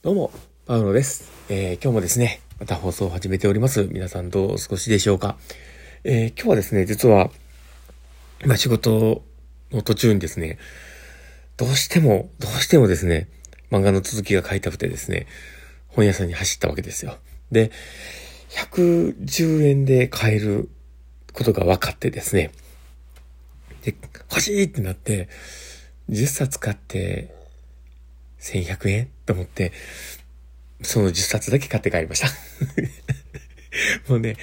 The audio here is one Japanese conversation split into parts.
どうも、パウロです。えー、今日もですね、また放送を始めております。皆さんどうお過ごしでしょうか。えー、今日はですね、実は、まあ、仕事の途中にですね、どうしても、どうしてもですね、漫画の続きが買いたくてですね、本屋さんに走ったわけですよ。で、110円で買えることが分かってですね、で、欲しいってなって、10冊買って、1100円と思って、その10冊だけ買って帰りました もうね、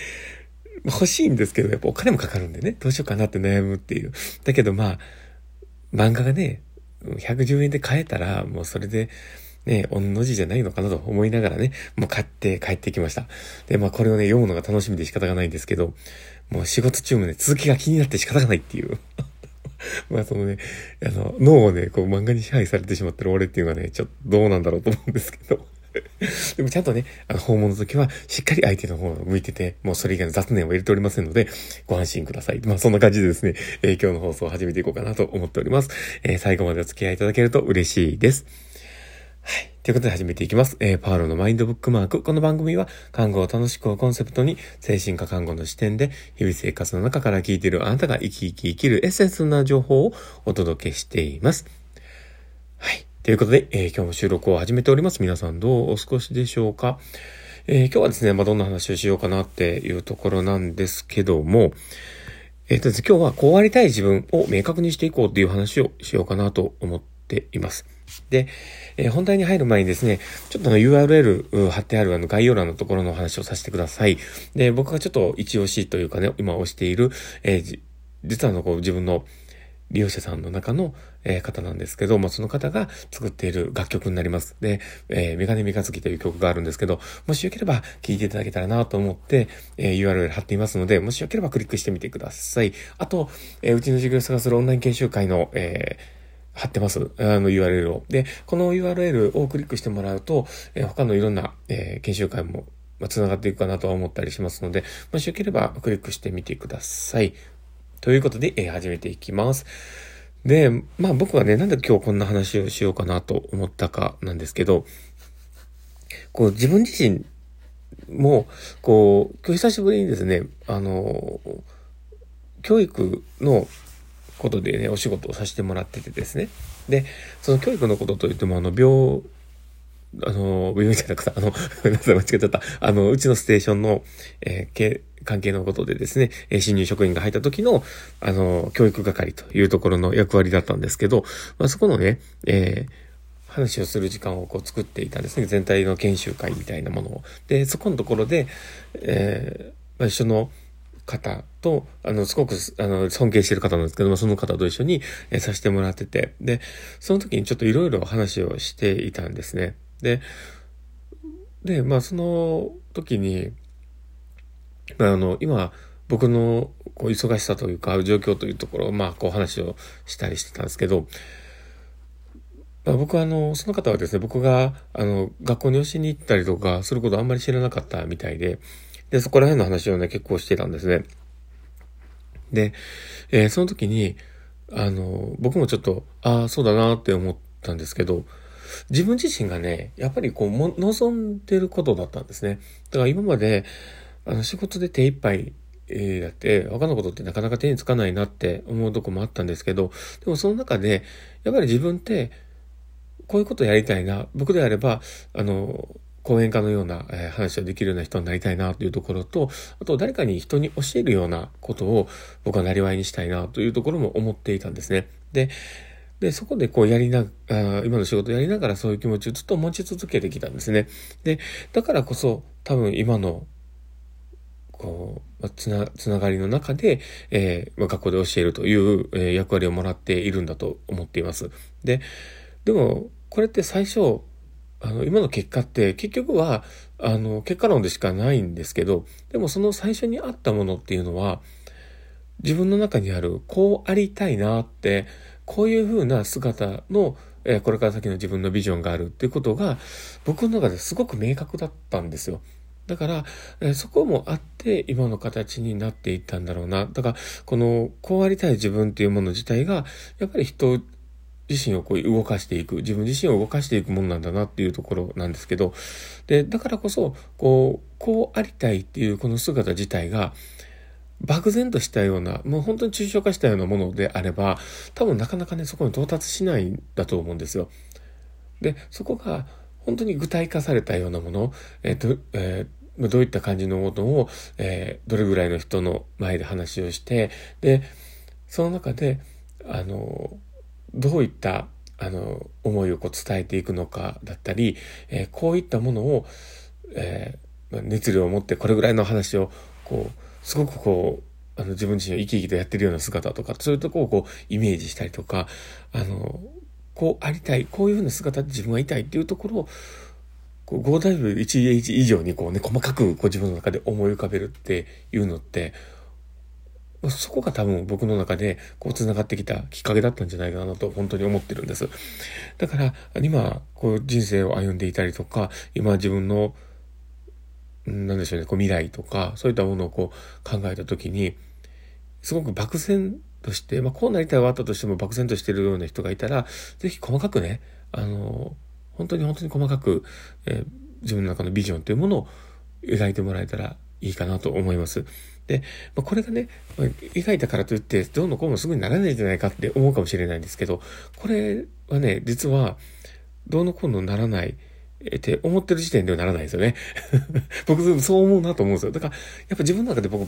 欲しいんですけど、やっぱお金もかかるんでね、どうしようかなって悩むっていう。だけどまあ、漫画がね、110円で買えたら、もうそれで、ね、おんの字じゃないのかなと思いながらね、もう買って帰ってきました。で、まあこれをね、読むのが楽しみで仕方がないんですけど、もう仕事中もね、続きが気になって仕方がないっていう まあそのね、あの、脳をね、こう漫画に支配されてしまってる俺っていうのはね、ちょっとどうなんだろうと思うんですけど。でもちゃんとね、あの、訪問の時は、しっかり相手の方を向いてて、もうそれ以外の雑念を入れておりませんので、ご安心ください。まあそんな感じでですね、えー、今日の放送を始めていこうかなと思っております。えー、最後までお付き合いいただけると嬉しいです。はい。ということで始めていきます。えー、パールのマインドブックマーク。この番組は、看護を楽しくをコンセプトに、精神科看護の視点で、日々生活の中から聞いているあなたが生き生き生きるエッセンスな情報をお届けしています。はい。ということで、えー、今日も収録を始めております。皆さんどうお過ごしでしょうか？えー、今日はですね、まあ、どんな話をしようかなっていうところなんですけども、えっ、とですね、今日はこうありたい自分を明確にしていこうっていう話をしようかなと思っています。で、えー、本題に入る前にですね、ちょっとの URL 貼ってあるあの概要欄のところのお話をさせてください。で、僕がちょっと一押しというかね、今押している、えー、実はのこう自分の利用者さんの中の、えー、方なんですけども、その方が作っている楽曲になります。で、えー、メガネ三日月という曲があるんですけど、もしよければ聴いていただけたらなと思って、えー、URL 貼っていますので、もしよければクリックしてみてください。あと、えー、うちの授業を探すオンライン研修会の、えー、貼ってます。あの URL を。で、この URL をクリックしてもらうと、えー、他のいろんな、えー、研修会も、まあ、繋がっていくかなとは思ったりしますので、もしよければクリックしてみてください。ということで、えー、始めていきます。で、まあ僕はね、なんで今日こんな話をしようかなと思ったかなんですけど、こう自分自身も、こう、今日久しぶりにですね、あの、教育のことでね、お仕事をさせてもらっててですね。で、その教育のことといっても、あの、病、あの、病院じゃなくて、あの、ごめんなさい、間違っちゃった。あの、うちのステーションの、えー、関係のことでですね、え新入職員が入った時の、あの、教育係というところの役割だったんですけど、まあ、そこのね、えー、話をする時間をこう作っていたんですね。全体の研修会みたいなものを。で、そこのところで、えー、まあ、一緒の、方と、あの、すごく、あの、尊敬してる方なんですけども、その方と一緒に、えさせてもらってて、で、その時にちょっといろいろ話をしていたんですね。で、で、まあ、その時に、まあ、あの、今、僕のこう忙しさというか、状況というところを、まあ、こう話をしたりしてたんですけど、まあ、僕はあの、その方はですね、僕が、あの、学校に教えに行ったりとか、することあんまり知らなかったみたいで、で、そこら辺の話をね、結構してたんですね。で、えー、その時に、あの、僕もちょっと、ああ、そうだなって思ったんですけど、自分自身がね、やっぱりこう、も、望んでることだったんですね。だから今まで、あの、仕事で手一杯、えー、だって、他のことってなかなか手につかないなって思うとこもあったんですけど、でもその中で、やっぱり自分って、こういうことやりたいな。僕であれば、あの、講演家のような、え話をできるような人になりたいなというところと、あと誰かに人に教えるようなことを僕はなりわいにしたいなというところも思っていたんですね。で、で、そこでこうやりな、あ今の仕事やりながらそういう気持ちをずっと持ち続けてきたんですね。で、だからこそ多分今のこう、つな、つながりの中で、えー、学校で教えるという、えー、役割をもらっているんだと思っています。で、でも、これって最初、あの、今の結果って結局は、あの、結果論でしかないんですけど、でもその最初にあったものっていうのは、自分の中にある、こうありたいなって、こういう風な姿の、えこれから先の自分のビジョンがあるっていうことが、僕の中ですごく明確だったんですよ。だから、えそこもあって今の形になっていったんだろうな。だから、この、こうありたい自分っていうもの自体が、やっぱり人自身をこう動かしていく、自分自身を動かしていくもんなんだなっていうところなんですけど、で、だからこそ、こう、こうありたいっていうこの姿自体が、漠然としたような、もう本当に抽象化したようなものであれば、多分なかなかね、そこに到達しないんだと思うんですよ。で、そこが本当に具体化されたようなもの、えっ、と、えー、どういった感じのものを、えー、どれぐらいの人の前で話をして、で、その中で、あの、どういった、あの、思いをこう伝えていくのかだったり、えー、こういったものを、えー、熱量を持ってこれぐらいの話を、こう、すごくこう、あの、自分自身を生き生きとやってるような姿とか、そういうとこをこう、イメージしたりとか、あの、こうありたい、こういうふうな姿で自分がいたいっていうところを、こう 5W1H 以上にこうね、細かくこう自分の中で思い浮かべるっていうのって、そこが多分僕の中でこう繋がってきたきっかけだったんじゃないかなと本当に思ってるんです。だから今こう人生を歩んでいたりとか、今自分のなんでしょうね、こう未来とか、そういったものをこう考えたときに、すごく漠然として、まあこうなりたいはあったとしても漠然としてるような人がいたら、ぜひ細かくね、あの、本当に本当に細かく、えー、自分の中のビジョンというものを描いてもらえたらいいかなと思います。で、まあ、これがね、まあ、描いたからといって、どうのこうもすぐにならないんじゃないかって思うかもしれないんですけど、これはね、実は、どうのこうのならない、って思ってる時点ではならないですよね。僕、そう思うなと思うんですよ。だから、やっぱ自分の中で僕、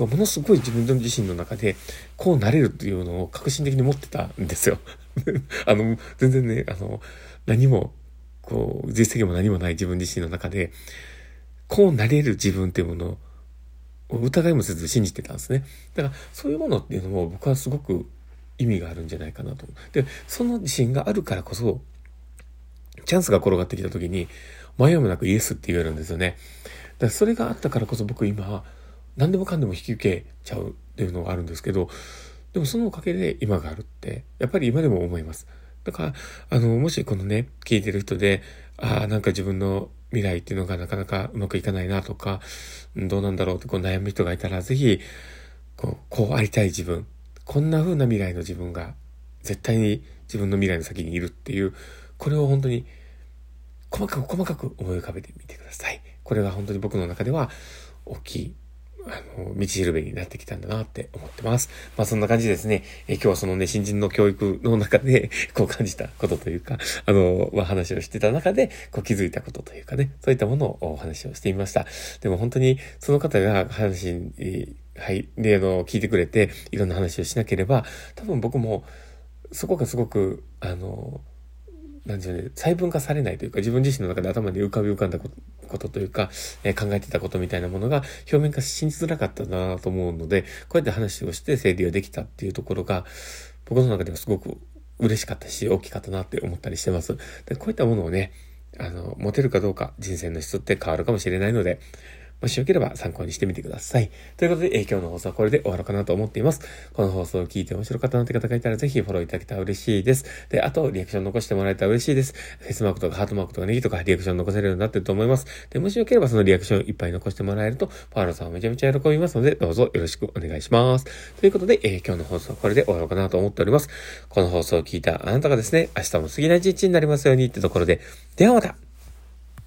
はものすごい自分自身の中で、こうなれるっていうのを革新的に持ってたんですよ。あの、全然ね、あの、何も、こう、実績も何もない自分自身の中で、こうなれる自分っていうものを疑いもせず信じてたんですね。だから、そういうものっていうのも僕はすごく意味があるんじゃないかなと。で、その自信があるからこそ、チャンスが転がってきた時に、迷いもなくイエスって言えるんですよね。だからそれがあったからこそ僕今、何でもかんでも引き受けちゃうっていうのがあるんですけど、でもそのおかげで今があるって、やっぱり今でも思います。だから、あの、もしこのね、聞いてる人で、ああ、なんか自分の未来っていうのがなかなかうまくいかないなとか、どうなんだろうってこう悩む人がいたら、ぜひ、こう、こうありたい自分、こんな風な未来の自分が絶対に自分の未来の先にいるっていう、これを本当に細かく細かく思い浮かべてみてください。これが本当に僕の中では大きいあの、道しるべになってきたんだなって思ってます。まあそんな感じですね。え今日はそのね、新人の教育の中で、こう感じたことというか、あの、まあ話をしてた中で、こう気づいたことというかね、そういったものをお話をしてみました。でも本当にその方が話に、はい、で、あの、聞いてくれて、いろんな話をしなければ、多分僕も、そこがすごく、あの、なんでしょうね、細分化されないというか、自分自身の中で頭に浮かび浮かんだことことというか、えー、考えてたことみたいなものが表面化しづらかったなと思うので、こうやって話をして整理ができたっていうところが、僕の中ではすごく嬉しかったし、大きかったなって思ったりしてます。でこういったものをね、あの、持てるかどうか人生の質って変わるかもしれないので、もしよければ参考にしてみてください。ということで、えー、今日の放送はこれで終わろうかなと思っています。この放送を聞いて面白かったなって方がいたら、ぜひフォローいただけたら嬉しいです。で、あと、リアクション残してもらえたら嬉しいです。フェイスマークとかハートマークとかネギとかリアクション残せるようになってると思います。で、もしよければそのリアクションいっぱい残してもらえると、パーロさんはめちゃめちゃ喜びますので、どうぞよろしくお願いします。ということで、えー、今日の放送はこれで終わろうかなと思っております。この放送を聞いたあなたがですね、明日も過ぎない一日になりますようにってところで、ではまた